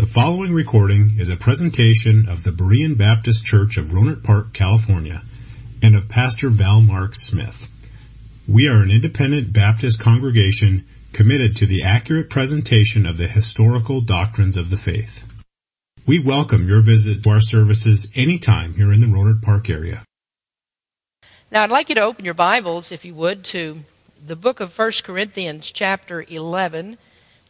The following recording is a presentation of the Berean Baptist Church of Rohnert Park, California, and of Pastor Val Mark Smith. We are an independent Baptist congregation committed to the accurate presentation of the historical doctrines of the faith. We welcome your visit to our services anytime here in the Rohnert Park area. Now, I'd like you to open your Bibles, if you would, to the book of 1 Corinthians, chapter 11.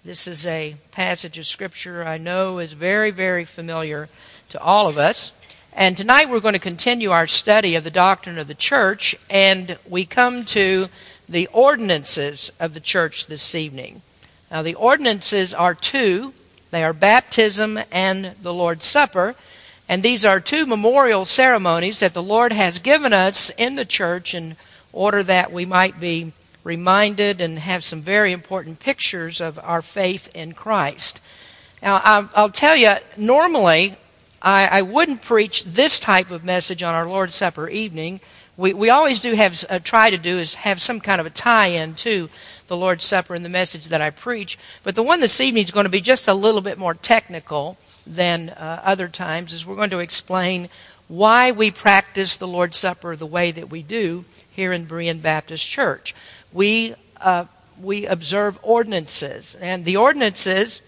This is a passage of Scripture I know is very, very familiar to all of us. And tonight we're going to continue our study of the doctrine of the church, and we come to the ordinances of the church this evening. Now, the ordinances are two they are baptism and the Lord's Supper. And these are two memorial ceremonies that the Lord has given us in the church in order that we might be reminded and have some very important pictures of our faith in Christ. Now, I'll tell you, normally I, wouldn't preach this type of message on our Lord's Supper evening. We, we always do have, uh, try to do is have some kind of a tie in to the Lord's Supper and the message that I preach. But the one this evening is going to be just a little bit more technical than uh, other times, is we're going to explain why we practice the Lord's Supper the way that we do here in Berean Baptist Church we, uh, we observe ordinances. And the ordinances,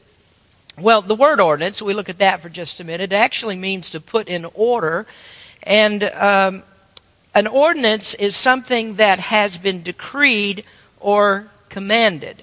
well, the word ordinance, we look at that for just a minute, it actually means to put in order. And um, an ordinance is something that has been decreed or commanded.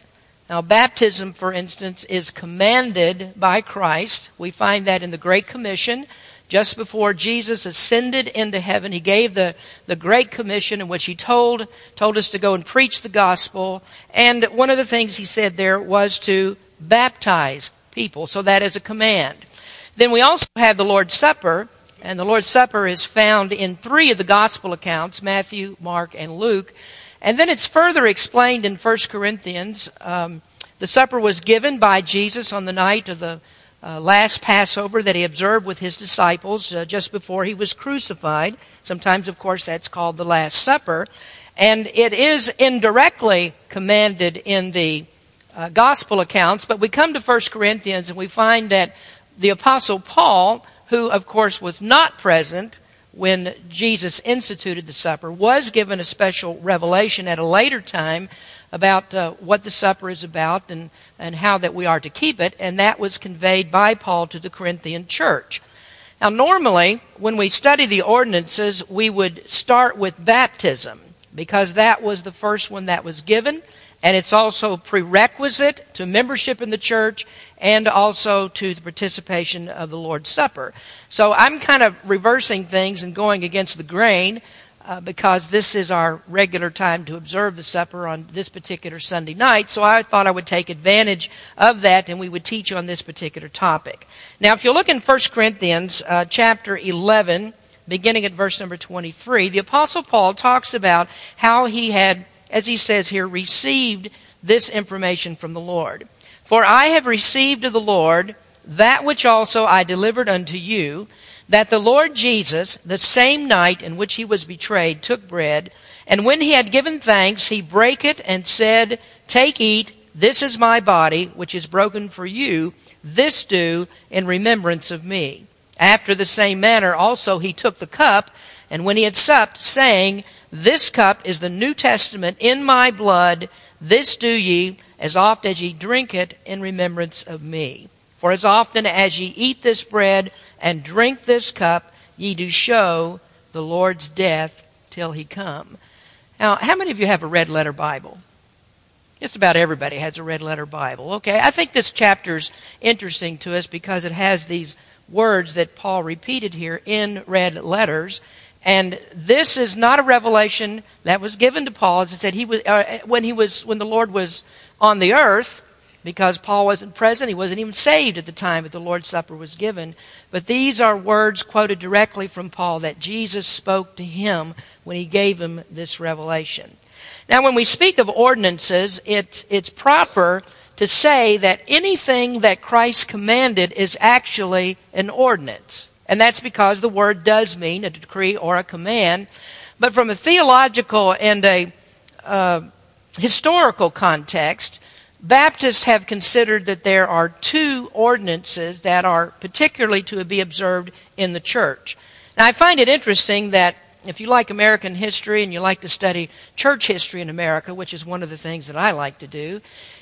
Now, baptism, for instance, is commanded by Christ. We find that in the Great Commission just before Jesus ascended into heaven, he gave the, the Great Commission in which he told, told us to go and preach the gospel. And one of the things he said there was to baptize people. So that is a command. Then we also have the Lord's Supper, and the Lord's Supper is found in three of the gospel accounts, Matthew, Mark, and Luke. And then it's further explained in 1 Corinthians. Um, the supper was given by Jesus on the night of the uh, last Passover that he observed with his disciples uh, just before he was crucified. Sometimes, of course, that's called the Last Supper. And it is indirectly commanded in the uh, gospel accounts, but we come to 1 Corinthians and we find that the Apostle Paul, who, of course, was not present when Jesus instituted the supper, was given a special revelation at a later time about uh, what the supper is about and, and how that we are to keep it, and that was conveyed by Paul to the Corinthian church. Now, normally, when we study the ordinances, we would start with baptism because that was the first one that was given, and it's also prerequisite to membership in the church and also to the participation of the Lord's Supper. So I'm kind of reversing things and going against the grain uh, because this is our regular time to observe the supper on this particular Sunday night. So I thought I would take advantage of that and we would teach on this particular topic. Now, if you look in 1 Corinthians uh, chapter 11, beginning at verse number 23, the Apostle Paul talks about how he had, as he says here, received this information from the Lord. For I have received of the Lord that which also I delivered unto you that the Lord Jesus, the same night in which he was betrayed, took bread, and when he had given thanks, he brake it and said, Take, eat, this is my body, which is broken for you. This do in remembrance of me. After the same manner also he took the cup, and when he had supped, saying, This cup is the New Testament in my blood. This do ye as oft as ye drink it in remembrance of me. For as often as ye eat this bread and drink this cup, ye do show the Lord's death till he come. Now, how many of you have a red letter Bible? Just about everybody has a red letter Bible. Okay, I think this chapter's interesting to us because it has these words that Paul repeated here in red letters. And this is not a revelation that was given to Paul. As I said, he was, uh, when he was, when the Lord was on the earth, because Paul wasn't present. He wasn't even saved at the time that the Lord's Supper was given. But these are words quoted directly from Paul that Jesus spoke to him when he gave him this revelation. Now, when we speak of ordinances, it's, it's proper to say that anything that Christ commanded is actually an ordinance. And that's because the word does mean a decree or a command. But from a theological and a uh, historical context, Baptists have considered that there are two ordinances that are particularly to be observed in the church. Now, I find it interesting that if you like American history and you like to study church history in America, which is one of the things that I like to do,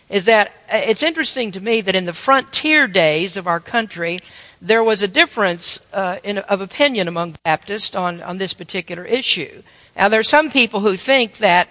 is that uh, it's interesting to me that in the frontier days of our country, there was a difference uh, in, of opinion among Baptists on, on this particular issue. Now, there are some people who think that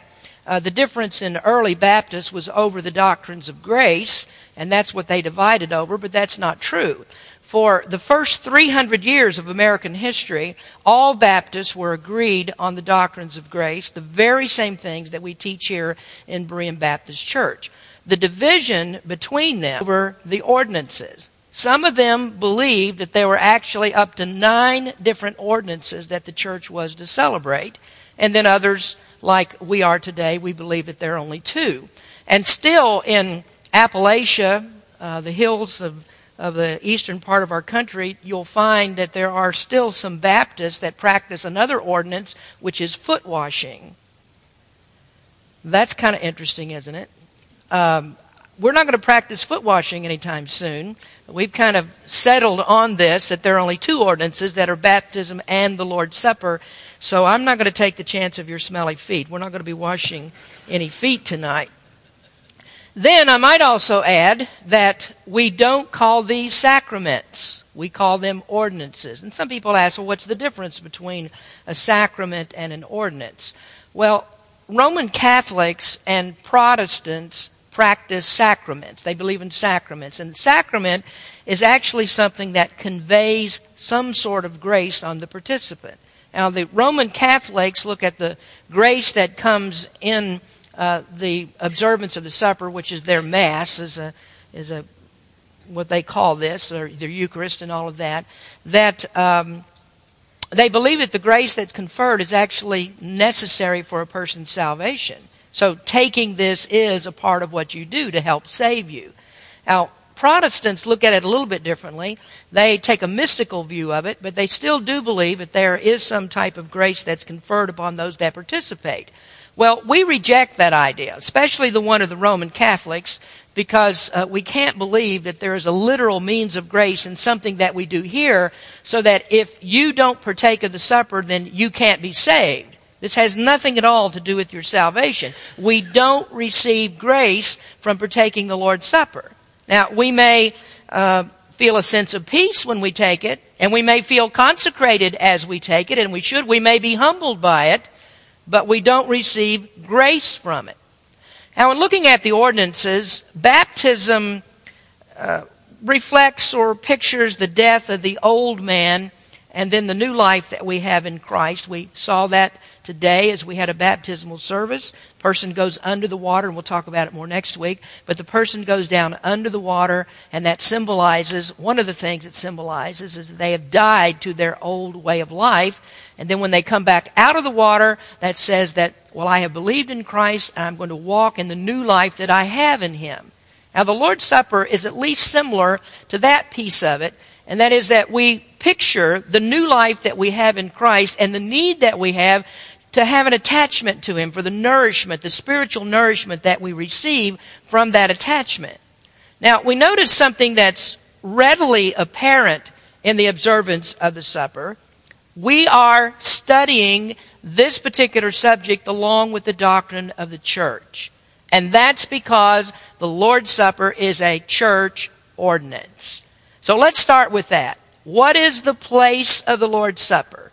uh, the difference in early Baptists was over the doctrines of grace, and that's what they divided over, but that's not true. For the first 300 years of American history, all Baptists were agreed on the doctrines of grace, the very same things that we teach here in Berean Baptist Church. The division between them were the ordinances. Some of them believed that there were actually up to nine different ordinances that the church was to celebrate, and then others, like we are today, we believe that there are only two. And still in Appalachia, uh, the hills of of the eastern part of our country, you'll find that there are still some Baptists that practice another ordinance, which is foot washing. That's kind of interesting, isn't it? Um, we're not going to practice foot washing anytime soon. We've kind of settled on this that there are only two ordinances that are baptism and the Lord's Supper. So I'm not going to take the chance of your smelly feet. We're not going to be washing any feet tonight. Then I might also add that we don't call these sacraments. We call them ordinances. And some people ask, well, what's the difference between a sacrament and an ordinance? Well, Roman Catholics and Protestants practice sacraments. They believe in sacraments. And sacrament is actually something that conveys some sort of grace on the participant. Now, the Roman Catholics look at the grace that comes in uh, the observance of the supper, which is their mass, is a is a what they call this, or their Eucharist and all of that. That um, they believe that the grace that's conferred is actually necessary for a person's salvation. So taking this is a part of what you do to help save you. Now, Protestants look at it a little bit differently. They take a mystical view of it, but they still do believe that there is some type of grace that's conferred upon those that participate. Well, we reject that idea, especially the one of the Roman Catholics, because uh, we can't believe that there is a literal means of grace in something that we do here, so that if you don't partake of the supper, then you can't be saved. This has nothing at all to do with your salvation. We don't receive grace from partaking the Lord's Supper. Now, we may uh, feel a sense of peace when we take it, and we may feel consecrated as we take it, and we should. We may be humbled by it but we don't receive grace from it. Now, in looking at the ordinances, baptism uh, reflects or pictures the death of the old man and then the new life that we have in Christ. We saw that today as we had a baptismal service. Person goes under the water, and we'll talk about it more next week. But the person goes down under the water, and that symbolizes one of the things it symbolizes is that they have died to their old way of life. And then when they come back out of the water, that says that, well, I have believed in Christ, and I'm going to walk in the new life that I have in Him. Now, the Lord's Supper is at least similar to that piece of it and that is that we picture the new life that we have in Christ and the need that we have to have an attachment to Him for the nourishment, the spiritual nourishment that we receive from that attachment. Now, we notice something that's readily apparent in the observance of the supper. We are studying this particular subject along with the doctrine of the church. And that's because the Lord's Supper is a church ordinance. So let's start with that. What is the place of the Lord's Supper?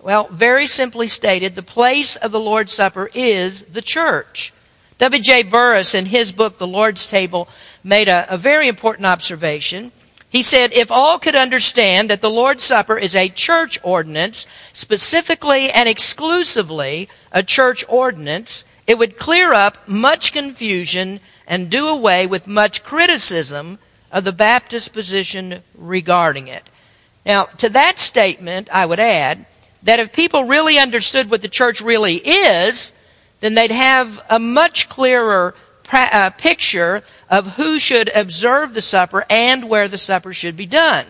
Well, very simply stated, the place of the Lord's Supper is the church. W.J. Burris, in his book, The Lord's Table, made a, a very important observation. He said, if all could understand that the Lord's Supper is a church ordinance, specifically and exclusively a church ordinance, it would clear up much confusion and do away with much criticism of the Baptist position regarding it. Now, to that statement, I would add that if people really understood what the church really is, then they'd have a much clearer uh, picture of who should observe the supper and where the supper should be done.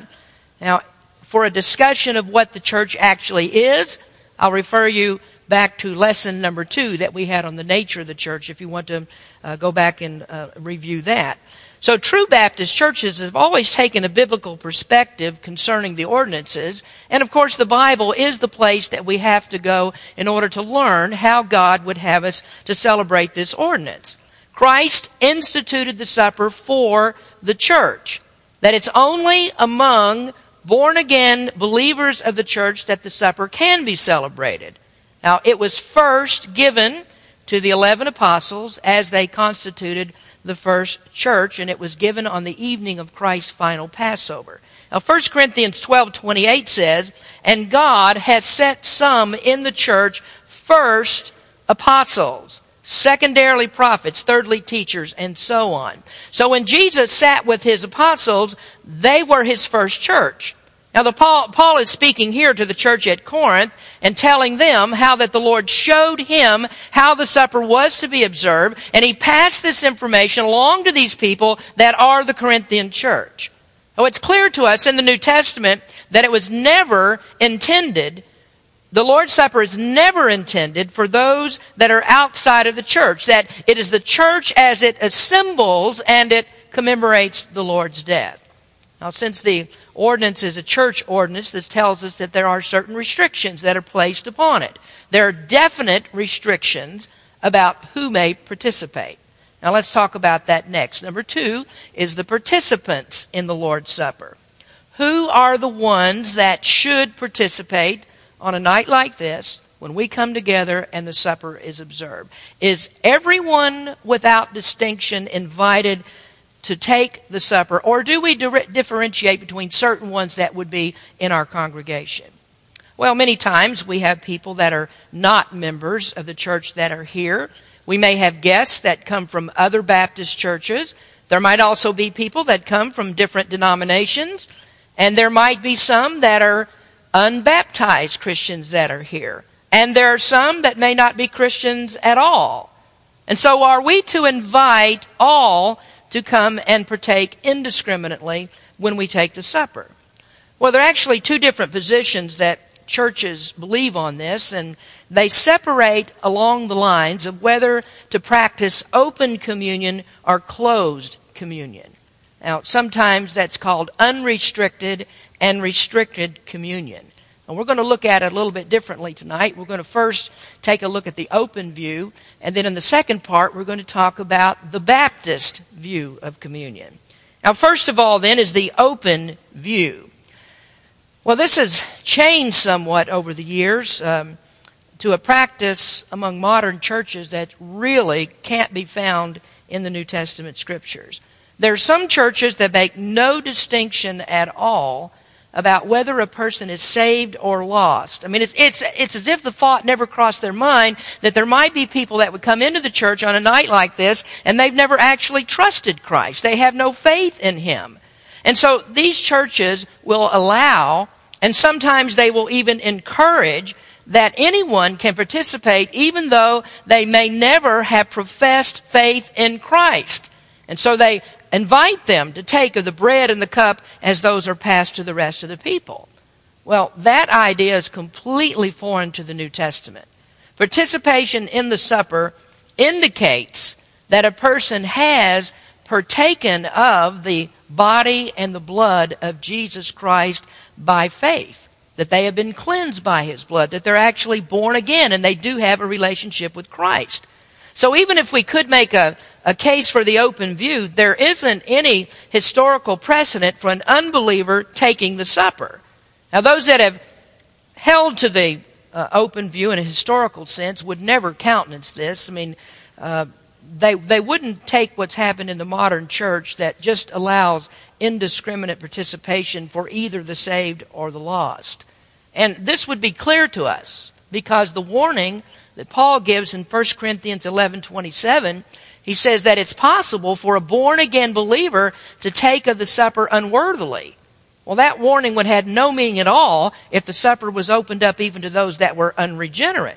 Now, for a discussion of what the church actually is, I'll refer you back to lesson number two that we had on the nature of the church if you want to uh, go back and uh, review that. So true Baptist churches have always taken a biblical perspective concerning the ordinances. And of course the Bible is the place that we have to go in order to learn how God would have us to celebrate this ordinance. Christ instituted the supper for the church. That it's only among born again believers of the church that the supper can be celebrated. Now it was first given to the eleven apostles as they constituted the first church, and it was given on the evening of Christ's final Passover. Now 1 Corinthians 12:28 says, "And God hath set some in the church first apostles, secondarily prophets, thirdly teachers, and so on." So when Jesus sat with his apostles, they were his first church. Now, the Paul, Paul is speaking here to the church at Corinth and telling them how that the Lord showed him how the supper was to be observed, and he passed this information along to these people that are the Corinthian church. Oh, it's clear to us in the New Testament that it was never intended, the Lord's Supper is never intended for those that are outside of the church, that it is the church as it assembles and it commemorates the Lord's death. Now, since the ordinance is a church ordinance, this tells us that there are certain restrictions that are placed upon it. There are definite restrictions about who may participate. Now, let's talk about that next. Number two is the participants in the Lord's Supper. Who are the ones that should participate on a night like this when we come together and the supper is observed? Is everyone without distinction invited to take the supper, or do we differentiate between certain ones that would be in our congregation? Well, many times we have people that are not members of the church that are here. We may have guests that come from other Baptist churches. There might also be people that come from different denominations. And there might be some that are unbaptized Christians that are here. And there are some that may not be Christians at all. And so are we to invite all to come and partake indiscriminately when we take the supper. Well, there are actually two different positions that churches believe on this, and they separate along the lines of whether to practice open communion or closed communion. Now, sometimes that's called unrestricted and restricted communion. And we're going to look at it a little bit differently tonight. We're going to first take a look at the open view, and then in the second part, we're going to talk about the Baptist view of communion. Now, first of all, then, is the open view. Well, this has changed somewhat over the years um, to a practice among modern churches that really can't be found in the New Testament scriptures. There are some churches that make no distinction at all about whether a person is saved or lost. I mean, it's, it's, it's as if the thought never crossed their mind that there might be people that would come into the church on a night like this and they've never actually trusted Christ. They have no faith in Him. And so these churches will allow, and sometimes they will even encourage, that anyone can participate even though they may never have professed faith in Christ. And so they invite them to take of the bread and the cup as those are passed to the rest of the people. Well, that idea is completely foreign to the New Testament. Participation in the supper indicates that a person has partaken of the body and the blood of Jesus Christ by faith. That they have been cleansed by his blood, that they're actually born again and they do have a relationship with Christ. So even if we could make a, a case for the open view, there isn't any historical precedent for an unbeliever taking the supper. Now, those that have held to the uh, open view in a historical sense would never countenance this. I mean, uh, they, they wouldn't take what's happened in the modern church that just allows indiscriminate participation for either the saved or the lost. And this would be clear to us because the warning that Paul gives in 1 Corinthians 11:27, he says that it's possible for a born again believer to take of the supper unworthily. Well, that warning would have no meaning at all if the supper was opened up even to those that were unregenerate.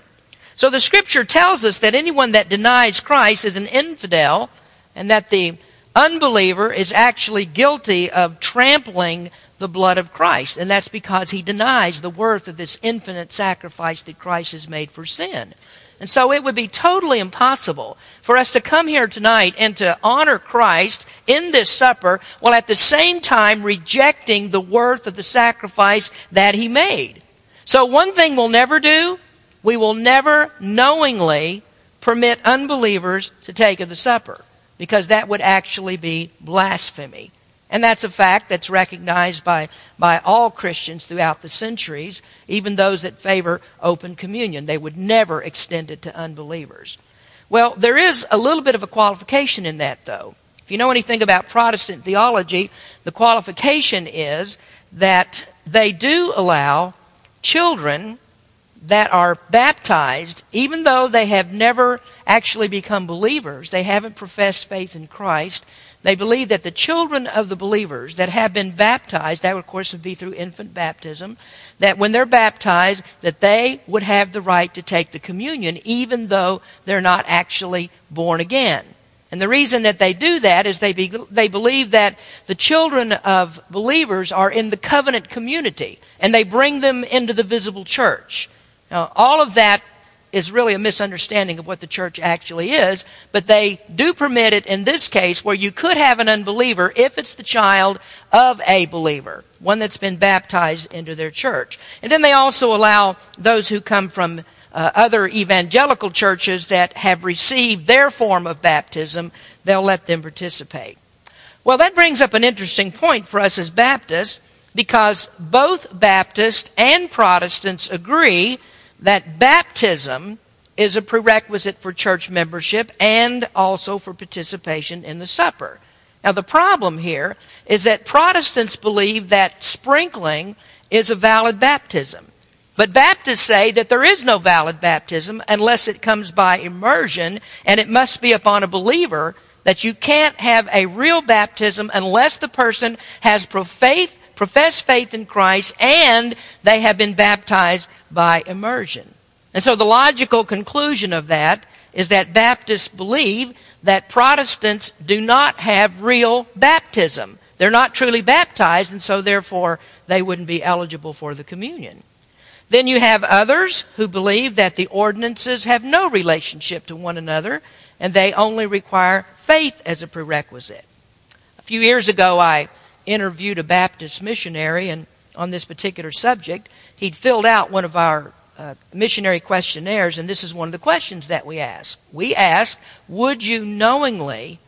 So the scripture tells us that anyone that denies Christ is an infidel and that the unbeliever is actually guilty of trampling the blood of Christ. And that's because he denies the worth of this infinite sacrifice that Christ has made for sin. And so it would be totally impossible for us to come here tonight and to honor Christ in this supper while at the same time rejecting the worth of the sacrifice that he made. So one thing we'll never do, we will never knowingly permit unbelievers to take of the supper because that would actually be blasphemy. And that's a fact that's recognized by, by all Christians throughout the centuries, even those that favor open communion. They would never extend it to unbelievers. Well, there is a little bit of a qualification in that, though. If you know anything about Protestant theology, the qualification is that they do allow children that are baptized, even though they have never actually become believers, they haven't professed faith in Christ, they believe that the children of the believers that have been baptized, that of course would be through infant baptism, that when they're baptized, that they would have the right to take the communion even though they're not actually born again. And the reason that they do that is they, be, they believe that the children of believers are in the covenant community and they bring them into the visible church. Now, all of that is really a misunderstanding of what the church actually is, but they do permit it in this case where you could have an unbeliever if it's the child of a believer, one that's been baptized into their church. And then they also allow those who come from uh, other evangelical churches that have received their form of baptism, they'll let them participate. Well, that brings up an interesting point for us as Baptists because both Baptists and Protestants agree that baptism is a prerequisite for church membership and also for participation in the supper. Now, the problem here is that Protestants believe that sprinkling is a valid baptism. But Baptists say that there is no valid baptism unless it comes by immersion, and it must be upon a believer that you can't have a real baptism unless the person has faith profess faith in Christ and they have been baptized by immersion. And so the logical conclusion of that is that Baptists believe that Protestants do not have real baptism. They're not truly baptized, and so therefore they wouldn't be eligible for the communion. Then you have others who believe that the ordinances have no relationship to one another and they only require faith as a prerequisite. A few years ago, I interviewed a Baptist missionary and on this particular subject. He'd filled out one of our uh, missionary questionnaires, and this is one of the questions that we ask. We ask, Would you knowingly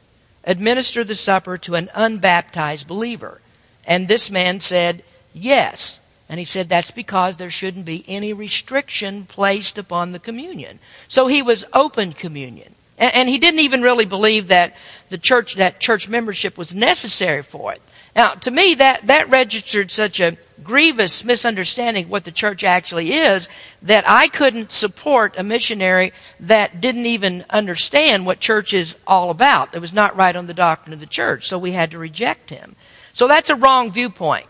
administer the supper to an unbaptized believer? And this man said, Yes. And he said that's because there shouldn't be any restriction placed upon the communion. So he was open communion. And, and he didn't even really believe that the church, that church membership was necessary for it. Now, to me, that, that registered such a grievous misunderstanding of what the church actually is that I couldn't support a missionary that didn't even understand what church is all about. That was not right on the doctrine of the church, so we had to reject him. So that's a wrong viewpoint.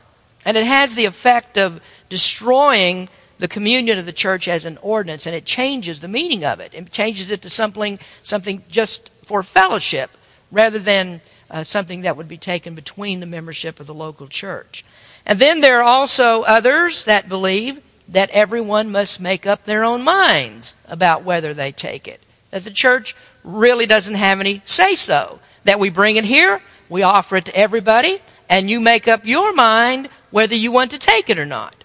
And it has the effect of destroying the communion of the church as an ordinance, and it changes the meaning of it. It changes it to something, something just for fellowship rather than uh, something that would be taken between the membership of the local church. And then there are also others that believe that everyone must make up their own minds about whether they take it. That the church really doesn't have any say so. That we bring it here, we offer it to everybody, and you make up your mind whether you want to take it or not.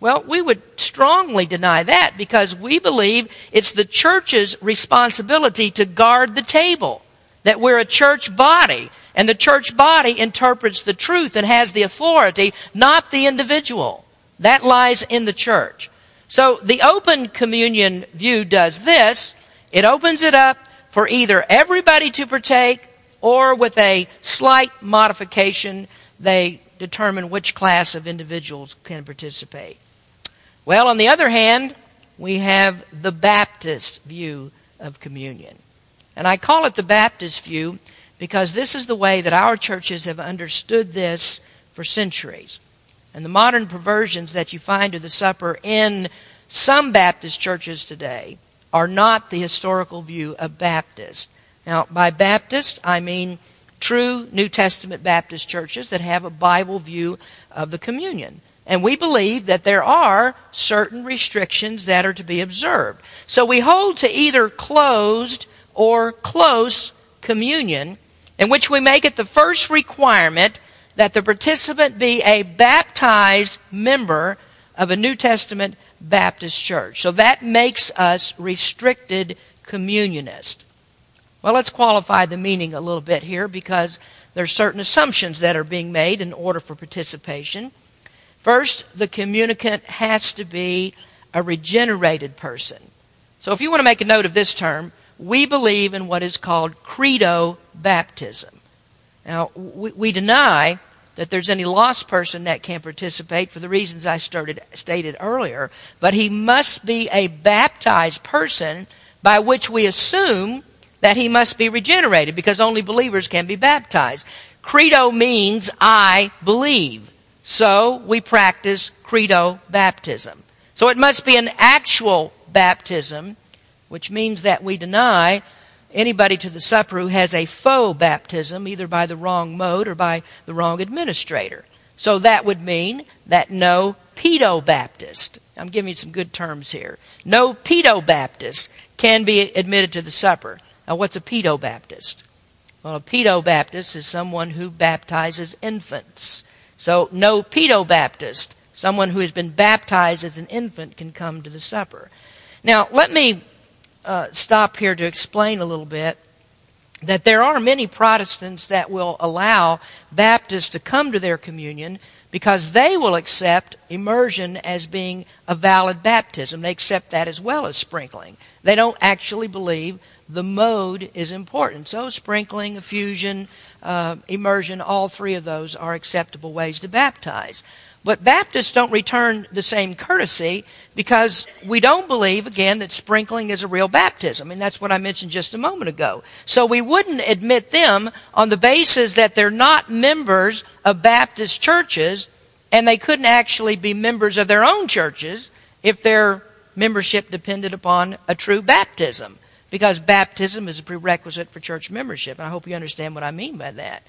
Well, we would strongly deny that because we believe it's the church's responsibility to guard the table. That we're a church body and the church body interprets the truth and has the authority, not the individual. That lies in the church. So the open communion view does this. It opens it up for either everybody to partake or with a slight modification, they determine which class of individuals can participate. Well, on the other hand, we have the Baptist view of communion. And I call it the Baptist view because this is the way that our churches have understood this for centuries. And the modern perversions that you find of the supper in some Baptist churches today are not the historical view of Baptist. Now, by Baptist, I mean true New Testament Baptist churches that have a Bible view of the communion. And we believe that there are certain restrictions that are to be observed. So we hold to either closed or close communion, in which we make it the first requirement that the participant be a baptized member of a New Testament Baptist church. So that makes us restricted communionists. Well, let's qualify the meaning a little bit here because there are certain assumptions that are being made in order for participation. First, the communicant has to be a regenerated person. So if you want to make a note of this term, we believe in what is called credo baptism. Now, we, we deny that there's any lost person that can participate for the reasons I started, stated earlier, but he must be a baptized person by which we assume that he must be regenerated because only believers can be baptized. Credo means I believe. So we practice credo baptism. So it must be an actual baptism, which means that we deny anybody to the supper who has a faux baptism, either by the wrong mode or by the wrong administrator. So that would mean that no pedo Baptist, I'm giving you some good terms here, no pedo Baptist can be admitted to the supper. Now, what's a pedo Baptist? Well, a pedo Baptist is someone who baptizes infants. So, no pedo Baptist, someone who has been baptized as an infant, can come to the supper. Now, let me uh, stop here to explain a little bit that there are many Protestants that will allow Baptists to come to their communion because they will accept immersion as being a valid baptism. They accept that as well as sprinkling. They don't actually believe the mode is important. So, sprinkling, effusion, uh, immersion, all three of those are acceptable ways to baptize. But Baptists don't return the same courtesy because we don't believe, again, that sprinkling is a real baptism. And that's what I mentioned just a moment ago. So we wouldn't admit them on the basis that they're not members of Baptist churches and they couldn't actually be members of their own churches if their membership depended upon a true baptism. Because baptism is a prerequisite for church membership. And I hope you understand what I mean by that.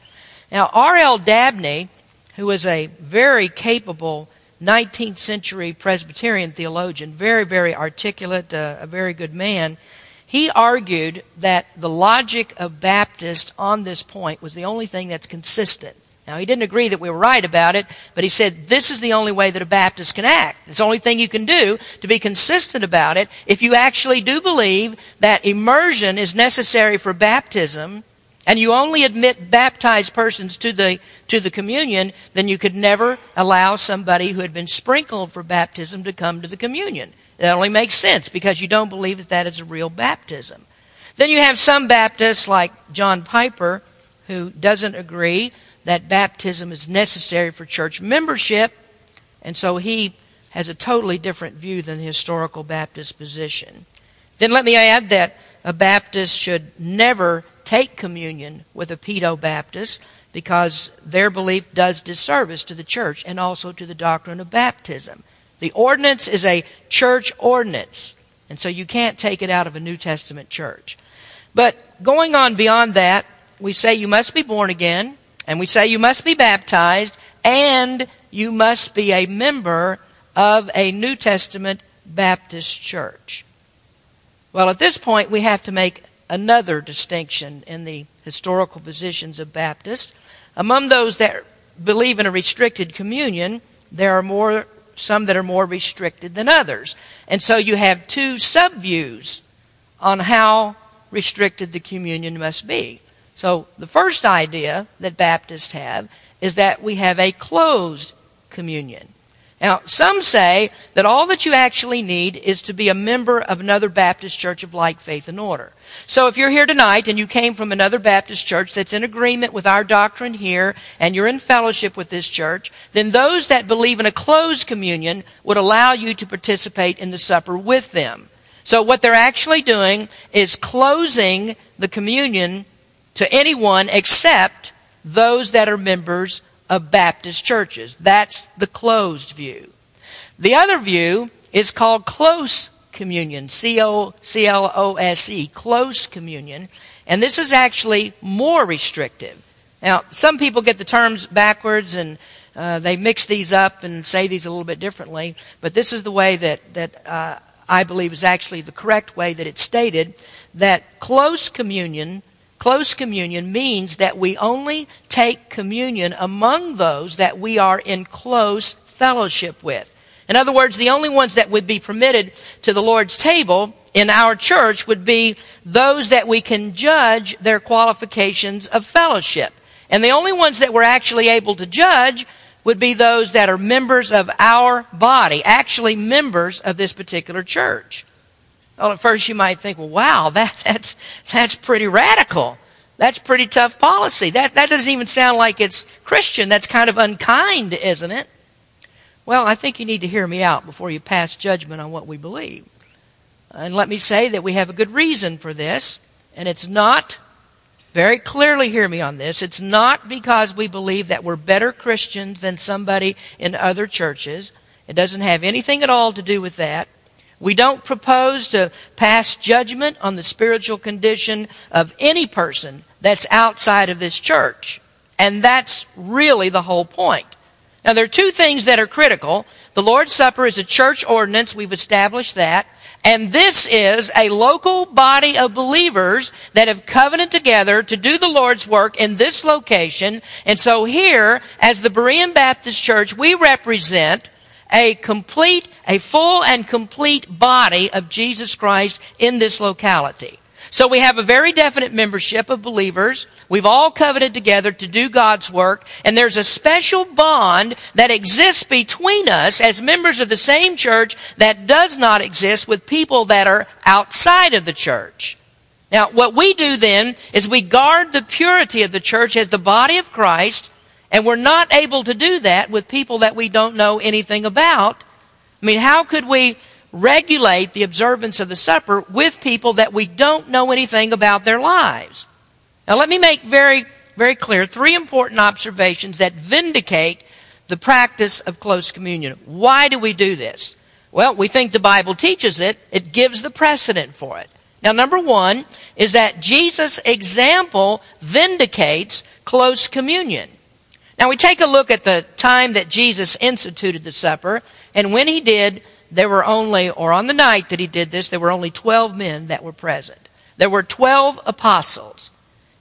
Now, R.L. Dabney who was a very capable 19th century Presbyterian theologian, very, very articulate, uh, a very good man. He argued that the logic of Baptists on this point was the only thing that's consistent. Now, he didn't agree that we were right about it, but he said this is the only way that a Baptist can act. It's the only thing you can do to be consistent about it. If you actually do believe that immersion is necessary for baptism, and you only admit baptized persons to the, to the communion, then you could never allow somebody who had been sprinkled for baptism to come to the communion. That only makes sense because you don't believe that that is a real baptism. Then you have some Baptists like John Piper who doesn't agree that baptism is necessary for church membership, and so he has a totally different view than the historical Baptist position. Then let me add that a Baptist should never take communion with a pedo Baptist because their belief does disservice to the church and also to the doctrine of baptism. The ordinance is a church ordinance, and so you can't take it out of a New Testament church. But going on beyond that, we say you must be born again, and we say you must be baptized, and you must be a member of a New Testament Baptist church. Well, at this point, we have to make another distinction in the historical positions of Baptists. Among those that believe in a restricted communion, there are more some that are more restricted than others. And so you have two subviews on how restricted the communion must be. So the first idea that Baptists have is that we have a closed communion. Now, some say that all that you actually need is to be a member of another Baptist church of like faith and order. So if you're here tonight and you came from another Baptist church that's in agreement with our doctrine here and you're in fellowship with this church, then those that believe in a closed communion would allow you to participate in the supper with them. So what they're actually doing is closing the communion to anyone except those that are members of Baptist churches. That's the closed view. The other view is called close communion, C O C L O S E, close communion. And this is actually more restrictive. Now, some people get the terms backwards and uh, they mix these up and say these a little bit differently, but this is the way that, that uh, I believe is actually the correct way that it's stated that close communion Close communion means that we only take communion among those that we are in close fellowship with. In other words, the only ones that would be permitted to the Lord's table in our church would be those that we can judge their qualifications of fellowship. And the only ones that we're actually able to judge would be those that are members of our body, actually members of this particular church. Well, at first you might think, well, wow, that, that's, that's pretty radical. That's pretty tough policy. That, that doesn't even sound like it's Christian. That's kind of unkind, isn't it? Well, I think you need to hear me out before you pass judgment on what we believe. And let me say that we have a good reason for this, and it's not, very clearly hear me on this, it's not because we believe that we're better Christians than somebody in other churches. It doesn't have anything at all to do with that. We don't propose to pass judgment on the spiritual condition of any person that's outside of this church. And that's really the whole point. Now, there are two things that are critical. The Lord's Supper is a church ordinance. We've established that. And this is a local body of believers that have covenanted together to do the Lord's work in this location. And so here, as the Berean Baptist Church, we represent a complete, a full and complete body of Jesus Christ in this locality. So we have a very definite membership of believers. We've all coveted together to do God's work, and there's a special bond that exists between us as members of the same church that does not exist with people that are outside of the church. Now, what we do then is we guard the purity of the church as the body of Christ and we're not able to do that with people that we don't know anything about. I mean, how could we regulate the observance of the supper with people that we don't know anything about their lives? Now, let me make very, very clear three important observations that vindicate the practice of close communion. Why do we do this? Well, we think the Bible teaches it. It gives the precedent for it. Now, number one is that Jesus' example vindicates close communion. Now we take a look at the time that Jesus instituted the supper, and when he did, there were only, or on the night that he did this, there were only 12 men that were present. There were 12 apostles.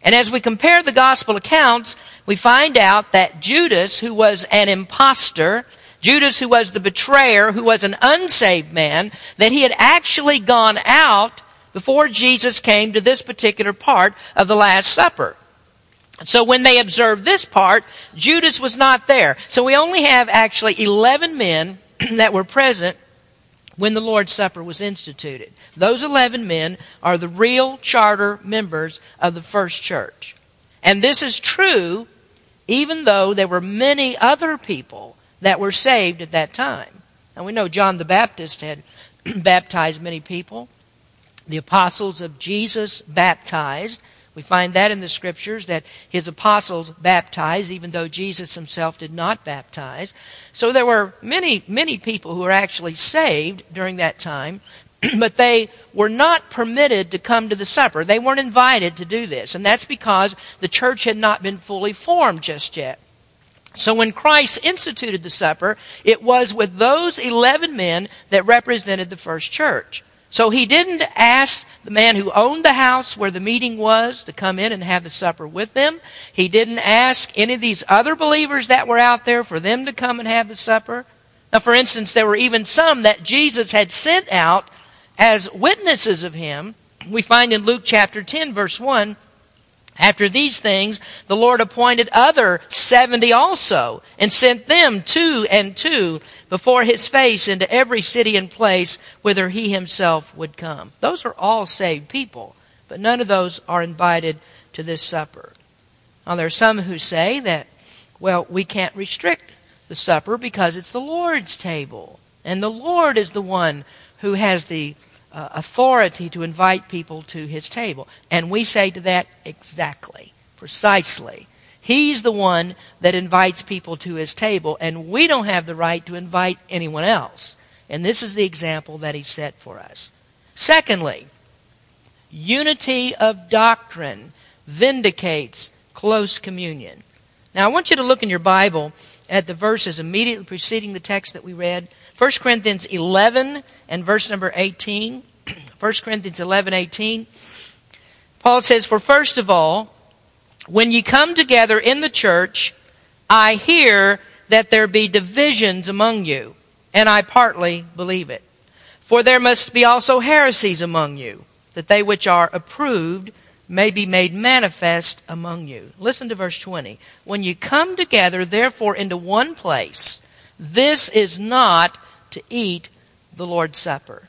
And as we compare the gospel accounts, we find out that Judas, who was an impostor, Judas, who was the betrayer, who was an unsaved man, that he had actually gone out before Jesus came to this particular part of the Last Supper. So when they observed this part, Judas was not there. So we only have actually 11 men that were present when the Lord's Supper was instituted. Those 11 men are the real charter members of the first church. And this is true even though there were many other people that were saved at that time. And we know John the Baptist had baptized many people. The apostles of Jesus baptized. We find that in the scriptures that his apostles baptized, even though Jesus himself did not baptize. So there were many, many people who were actually saved during that time, but they were not permitted to come to the supper. They weren't invited to do this. And that's because the church had not been fully formed just yet. So when Christ instituted the supper, it was with those 11 men that represented the first church. So he didn't ask the man who owned the house where the meeting was to come in and have the supper with them. He didn't ask any of these other believers that were out there for them to come and have the supper. Now, for instance, there were even some that Jesus had sent out as witnesses of him. We find in Luke chapter 10, verse 1, after these things, the Lord appointed other seventy also, and sent them two and two before his face into every city and place whither he himself would come. Those are all saved people, but none of those are invited to this supper. Now, there are some who say that, well, we can't restrict the supper because it's the Lord's table, and the Lord is the one who has the uh, authority to invite people to his table. And we say to that, exactly, precisely. He's the one that invites people to his table, and we don't have the right to invite anyone else. And this is the example that he set for us. Secondly, unity of doctrine vindicates close communion. Now, I want you to look in your Bible at the verses immediately preceding the text that we read. 1 Corinthians 11 and verse number 18. 1 Corinthians 11, 18. Paul says, For first of all, when ye come together in the church, I hear that there be divisions among you, and I partly believe it. For there must be also heresies among you, that they which are approved may be made manifest among you. Listen to verse 20. When you come together, therefore, into one place, this is not to eat the Lord's Supper.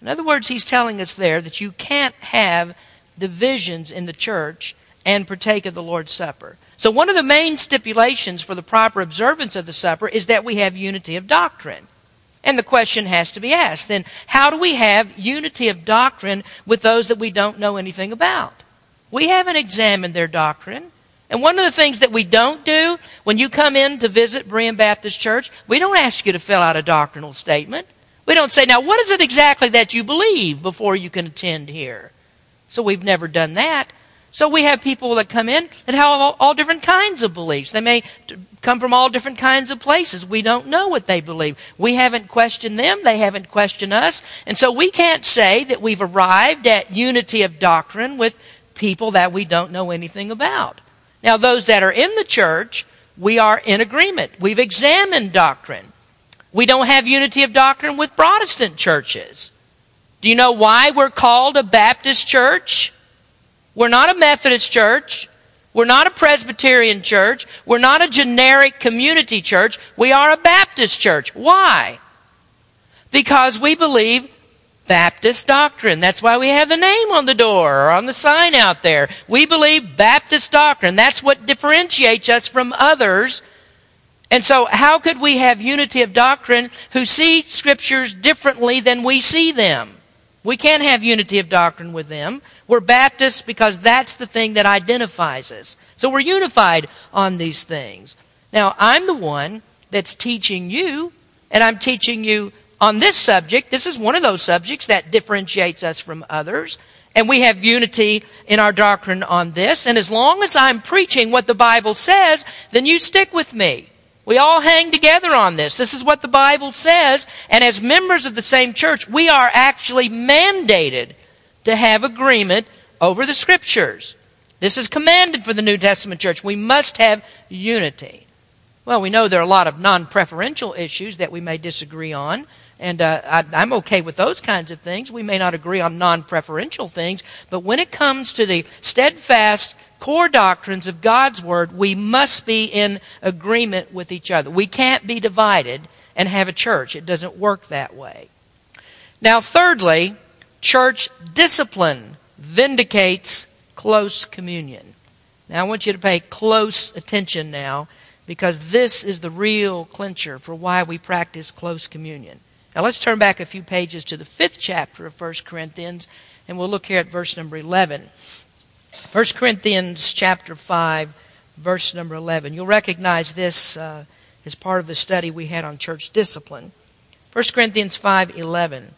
In other words, he's telling us there that you can't have divisions in the church and partake of the Lord's Supper. So, one of the main stipulations for the proper observance of the supper is that we have unity of doctrine. And the question has to be asked then, how do we have unity of doctrine with those that we don't know anything about? We haven't examined their doctrine. And one of the things that we don't do when you come in to visit Berean Baptist Church, we don't ask you to fill out a doctrinal statement. We don't say, now, what is it exactly that you believe before you can attend here? So we've never done that. So we have people that come in that have all, all, different kinds of beliefs. They may come from all different kinds of places. We don't know what they believe. We haven't questioned them. They haven't questioned us. And so we can't say that we've arrived at unity of doctrine with people that we don't know anything about. Now, those that are in the church, we are in agreement. We've examined doctrine. We don't have unity of doctrine with Protestant churches. Do you know why we're called a Baptist church? We're not a Methodist church. We're not a Presbyterian church. We're not a generic community church. We are a Baptist church. Why? Because we believe Baptist doctrine. That's why we have the name on the door or on the sign out there. We believe Baptist doctrine. That's what differentiates us from others. And so, how could we have unity of doctrine who see scriptures differently than we see them? We can't have unity of doctrine with them. We're Baptists because that's the thing that identifies us. So we're unified on these things. Now, I'm the one that's teaching you, and I'm teaching you on this subject. This is one of those subjects that differentiates us from others. And we have unity in our doctrine on this. And as long as I'm preaching what the Bible says, then you stick with me. We all hang together on this. This is what the Bible says. And as members of the same church, we are actually mandated to have agreement over the Scriptures. This is commanded for the New Testament church. We must have unity. Well, we know there are a lot of non preferential issues that we may disagree on. And uh, I, I'm okay with those kinds of things. We may not agree on non preferential things, but when it comes to the steadfast core doctrines of God's Word, we must be in agreement with each other. We can't be divided and have a church. It doesn't work that way. Now, thirdly, church discipline vindicates close communion. Now, I want you to pay close attention now because this is the real clincher for why we practice close communion. Now let's turn back a few pages to the fifth chapter of 1 Corinthians, and we'll look here at verse number 11. 1 Corinthians chapter 5, verse number 11. You'll recognize this uh, as part of the study we had on church discipline. 1 Corinthians 5, 11.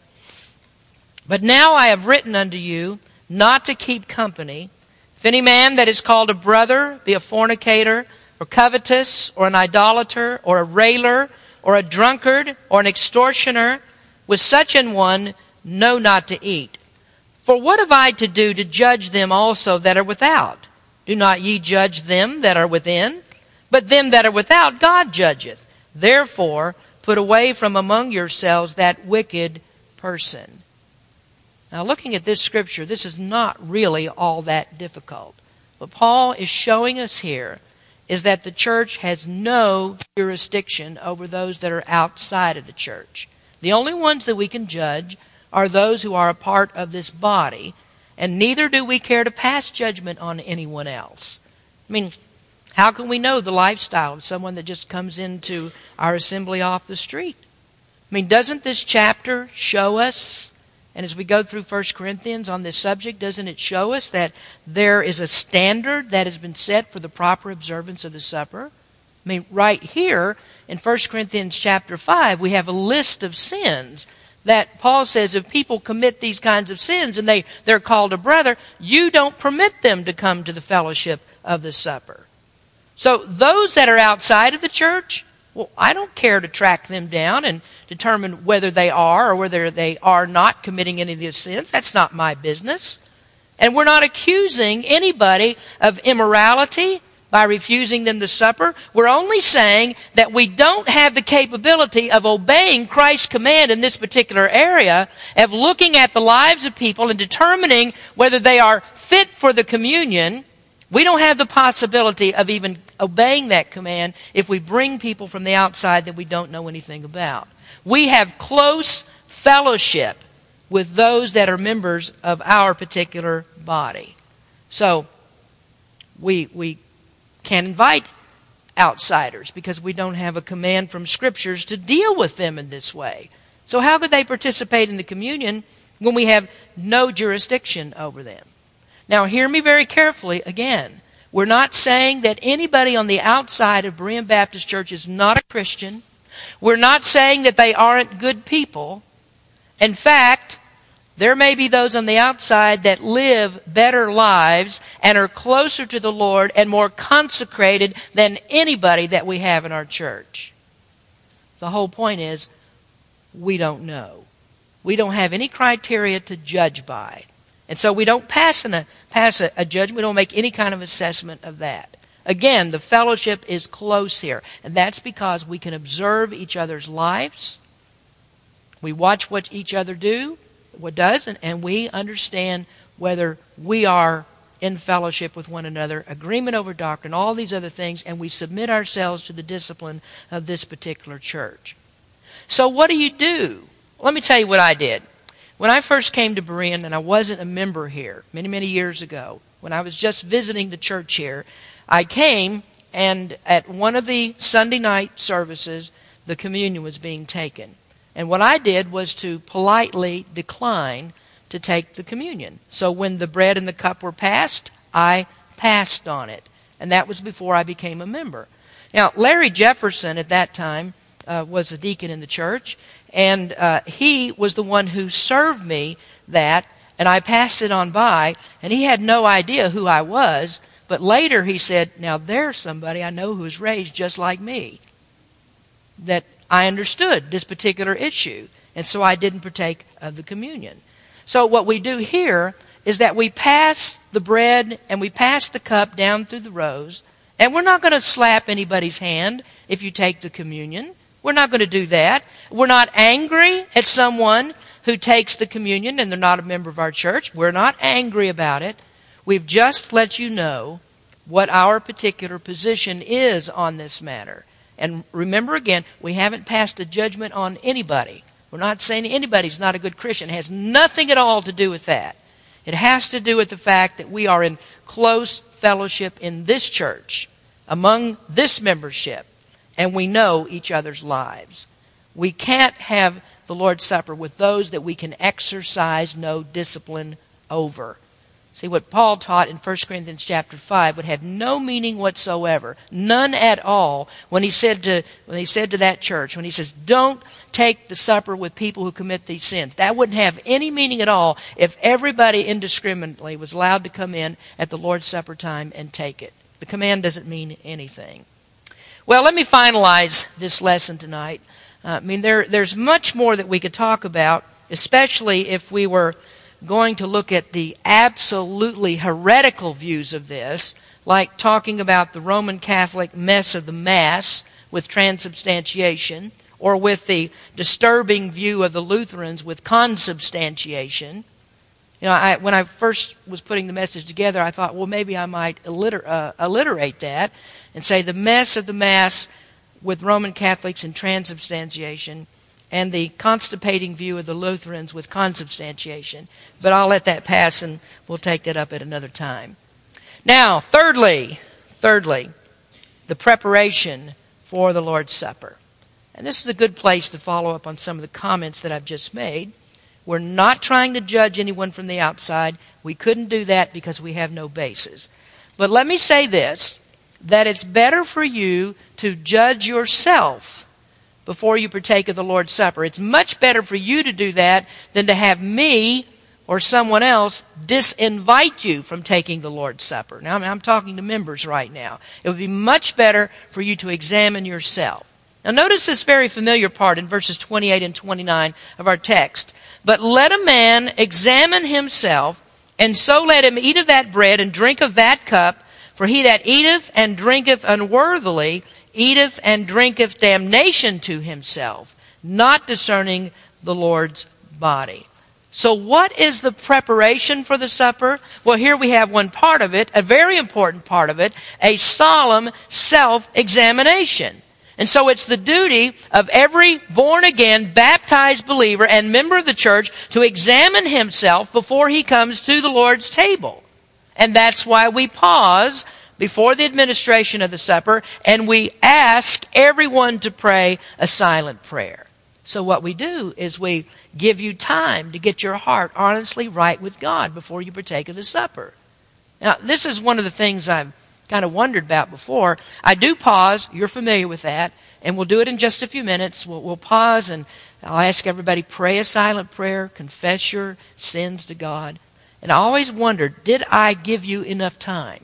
But now I have written unto you not to keep company. If any man that is called a brother be a fornicator, or covetous, or an idolater, or a railer, or a drunkard, or an extortioner, with such an one know not to eat. For what have I to do to judge them also that are without? Do not ye judge them that are within? But them that are without God judgeth. Therefore, put away from among yourselves that wicked person. Now, looking at this scripture, this is not really all that difficult. But Paul is showing us here is that the church has no jurisdiction over those that are outside of the church. The only ones that we can judge are those who are a part of this body, and neither do we care to pass judgment on anyone else. I mean, how can we know the lifestyle of someone that just comes into our assembly off the street? I mean, doesn't this chapter show us and as we go through 1 Corinthians on this subject, doesn't it show us that there is a standard that has been set for the proper observance of the supper? I mean, right here in 1 Corinthians chapter 5, we have a list of sins that Paul says if people commit these kinds of sins and they, they're called a brother, you don't permit them to come to the fellowship of the supper. So those that are outside of the church, well, I don't care to track them down and determine whether they are or whether they are not committing any of these sins. That's not my business. And we're not accusing anybody of immorality by refusing them the supper. We're only saying that we don't have the capability of obeying Christ's command in this particular area, of looking at the lives of people and determining whether they are fit for the communion. We don't have the possibility of even obeying that command if we bring people from the outside that we don't know anything about. We have close fellowship with those that are members of our particular body. So, we, we can invite outsiders because we don't have a command from scriptures to deal with them in this way. So, how could they participate in the communion when we have no jurisdiction over them? Now, hear me very carefully again. We're not saying that anybody on the outside of Berean Baptist Church is not a Christian. We're not saying that they aren't good people. In fact, there may be those on the outside that live better lives and are closer to the Lord and more consecrated than anybody that we have in our church. The whole point is, we don't know. We don't have any criteria to judge by. And so we don't pass, a, pass a, a judgment. We don't make any kind of assessment of that. Again, the fellowship is close here. And that's because we can observe each other's lives. We watch what each other do, what does, and, and we understand whether we are in fellowship with one another, agreement over doctrine, all these other things, and we submit ourselves to the discipline of this particular church. So, what do you do? Let me tell you what I did. When I first came to Berean, and I wasn't a member here many, many years ago, when I was just visiting the church here, I came and at one of the Sunday night services, the communion was being taken. And what I did was to politely decline to take the communion. So when the bread and the cup were passed, I passed on it. And that was before I became a member. Now, Larry Jefferson at that time uh, was a deacon in the church, and uh, he was the one who served me that, and I passed it on by, and he had no idea who I was. But later he said, Now there's somebody I know who was raised just like me. That I understood this particular issue, and so I didn't partake of the communion. So what we do here is that we pass the bread and we pass the cup down through the rows, and we're not going to slap anybody's hand if you take the communion. We're not going to do that. We're not angry at someone who takes the communion and they're not a member of our church. We're not angry about it. We've just let you know what our particular position is on this matter. And remember again, we haven't passed a judgment on anybody. We're not saying anybody's not a good Christian. It has nothing at all to do with that. It has to do with the fact that we are in close fellowship in this church, among this membership and we know each other's lives. We can't have the Lord's Supper with those that we can exercise no discipline over. See, what Paul taught in 1 Corinthians chapter 5 would have no meaning whatsoever, none at all, when he said to, when he said to that church, when he says, don't take the supper with people who commit these sins. That wouldn't have any meaning at all if everybody indiscriminately was allowed to come in at the Lord's Supper time and take it. The command doesn't mean anything. Well, let me finalize this lesson tonight. Uh, I mean, there, there's much more that we could talk about, especially if we were going to look at the absolutely heretical views of this, like talking about the Roman Catholic mess of the Mass with transubstantiation, or with the disturbing view of the Lutherans with consubstantiation. You know, I, when I first was putting the message together, I thought, well, maybe I might alliter, uh, alliterate that and say the mess of the Mass with Roman Catholics and transubstantiation and the constipating view of the Lutherans with consubstantiation. But I'll let that pass and we'll take that up at another time. Now, thirdly, thirdly, the preparation for the Lord's Supper. And this is a good place to follow up on some of the comments that I've just made. We're not trying to judge anyone from the outside. We couldn't do that because we have no basis. But let me say this that it's better for you to judge yourself before you partake of the Lord's Supper. It's much better for you to do that than to have me or someone else disinvite you from taking the Lord's Supper. Now, I'm talking to members right now. It would be much better for you to examine yourself. Now, notice this very familiar part in verses 28 and 29 of our text. But let a man examine himself, and so let him eat of that bread and drink of that cup. For he that eateth and drinketh unworthily eateth and drinketh damnation to himself, not discerning the Lord's body. So, what is the preparation for the supper? Well, here we have one part of it, a very important part of it, a solemn self examination. And so it's the duty of every born again, baptized believer and member of the church to examine himself before he comes to the Lord's table. And that's why we pause before the administration of the supper and we ask everyone to pray a silent prayer. So what we do is we give you time to get your heart honestly right with God before you partake of the supper. Now, this is one of the things I've kind of wondered about before. I do pause. You're familiar with that. And we'll do it in just a few minutes. We'll, we'll pause and I'll ask everybody pray a silent prayer, confess your sins to God. And I always wondered, did I give you enough time?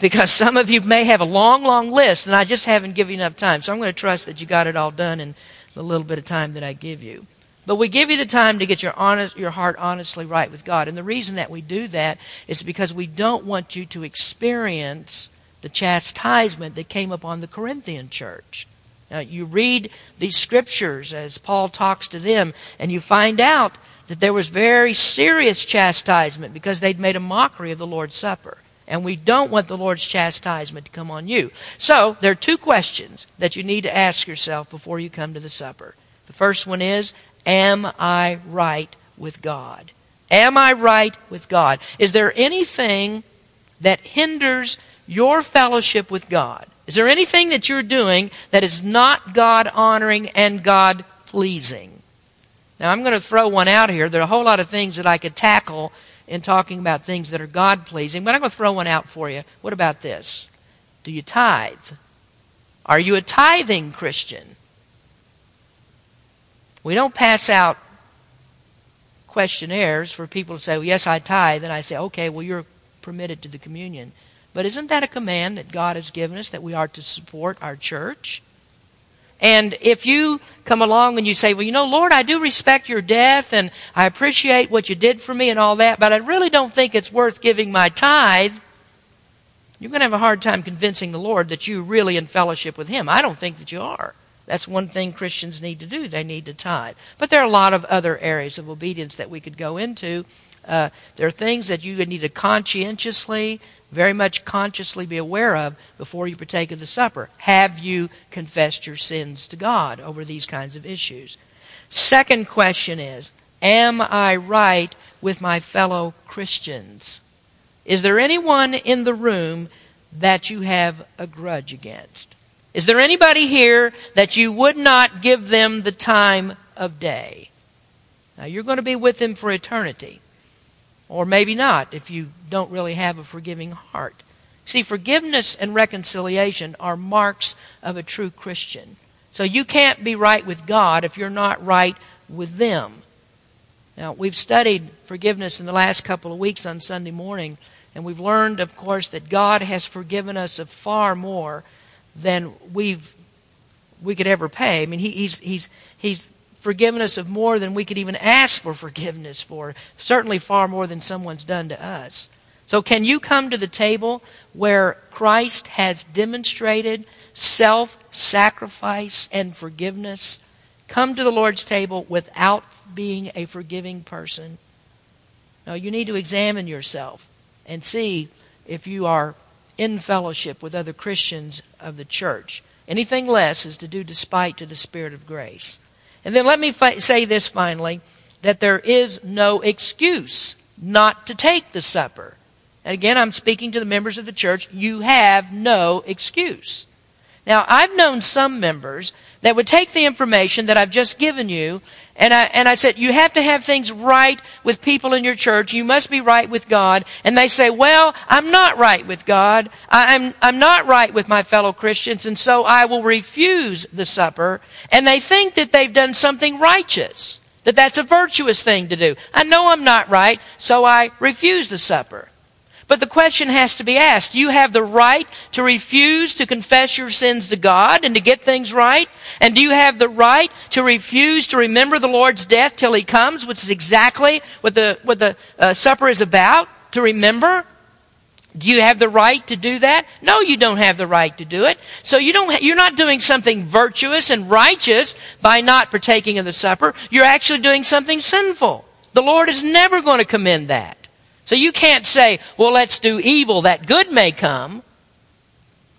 Because some of you may have a long, long list and I just haven't given you enough time. So I'm going to trust that you got it all done in the little bit of time that I give you. But we give you the time to get your honest, your heart honestly right with God. And the reason that we do that is because we don't want you to experience the chastisement that came upon the Corinthian church. Now, you read these scriptures as Paul talks to them, and you find out that there was very serious chastisement because they'd made a mockery of the Lord's Supper. And we don't want the Lord's chastisement to come on you. So, there are two questions that you need to ask yourself before you come to the supper. The first one is, Am I right with God? Am I right with God? Is there anything that hinders your fellowship with God? Is there anything that you're doing that is not God honoring and God pleasing? Now, I'm going to throw one out here. There are a whole lot of things that I could tackle in talking about things that are God pleasing, but I'm going to throw one out for you. What about this? Do you tithe? Are you a tithing Christian? We don't pass out questionnaires for people to say, well, yes, I tithe. And I say, okay, well, you're permitted to the communion. But isn't that a command that God has given us that we are to support our church? And if you come along and you say, well, you know, Lord, I do respect your death and I appreciate what you did for me and all that, but I really don't think it's worth giving my tithe, you're going to have a hard time convincing the Lord that you're really in fellowship with Him. I don't think that you are. That's one thing Christians need to do. They need to tithe. But there are a lot of other areas of obedience that we could go into. Uh, there are things that you need to conscientiously very much consciously be aware of before you partake of the supper. Have you confessed your sins to God over these kinds of issues? Second question is Am I right with my fellow Christians? Is there anyone in the room that you have a grudge against? Is there anybody here that you would not give them the time of day? Now, you're going to be with them for eternity. Or maybe not if you don't really have a forgiving heart. See, forgiveness and reconciliation are marks of a true Christian. So you can't be right with God if you're not right with them. Now, we've studied forgiveness in the last couple of weeks on Sunday morning, and we've learned, of course, that God has forgiven us of far more than we've we could ever pay. I mean, he, he's he's he's forgiven us of more than we could even ask for forgiveness for, certainly far more than someone's done to us. So, can you come to the table where Christ has demonstrated self sacrifice and forgiveness? Come to the Lord's table without being a forgiving person. No, you need to examine yourself and see if you are in fellowship with other Christians of the church. Anything less is to do despite to the Spirit of grace. And then let me fi- say this finally that there is no excuse not to take the supper. And again, I'm speaking to the members of the church. You have no excuse. Now, I've known some members that would take the information that I've just given you and I, and I said, you have to have things right with people in your church. You must be right with God. And they say, well, I'm not right with God. I'm, I'm not right with my fellow Christians. And so I will refuse the supper. And they think that they've done something righteous. that that's a virtuous thing to do. I know I'm not right, so I refuse the supper. But the question has to be asked. You have the right to refuse to confess your sins to God and to get things right? And do you have the right to refuse to remember the Lord's death till He comes, which is exactly what the, what the uh, supper is about, to remember? Do you have the right to do that? No, you don't have the right to do it. So you don't, you're not doing something virtuous and righteous by not partaking of the supper. You're actually doing something sinful. The Lord is never going to commend that. So you can't say, well, let's do evil that good may come.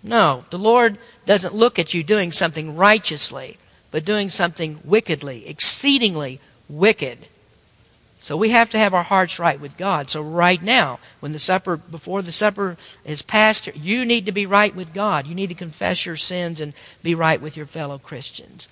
No, the Lord doesn't look at you doing something righteously, but doing something wickedly, exceedingly wicked. So we have to have our hearts right with God. So right now, when the supper, before the supper is passed, you need to be right with God. You need to confess your sins and be right with your fellow Christians.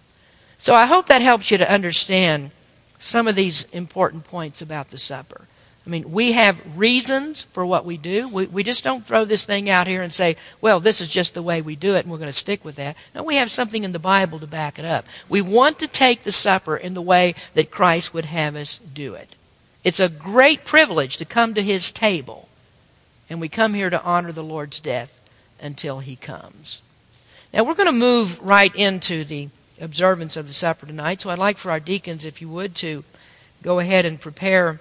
So I hope that helps you to understand some of these important points about the supper. I mean, we have reasons for what we do. We, we just don't throw this thing out here and say, well, this is just the way we do it and we're going to stick with that. No, we have something in the Bible to back it up. We want to take the supper in the way that Christ would have us do it. It's a great privilege to come to his table. And we come here to honor the Lord's death until he comes. Now we're going to move right into the observance of the supper tonight. So I'd like for our deacons, if you would, to go ahead and prepare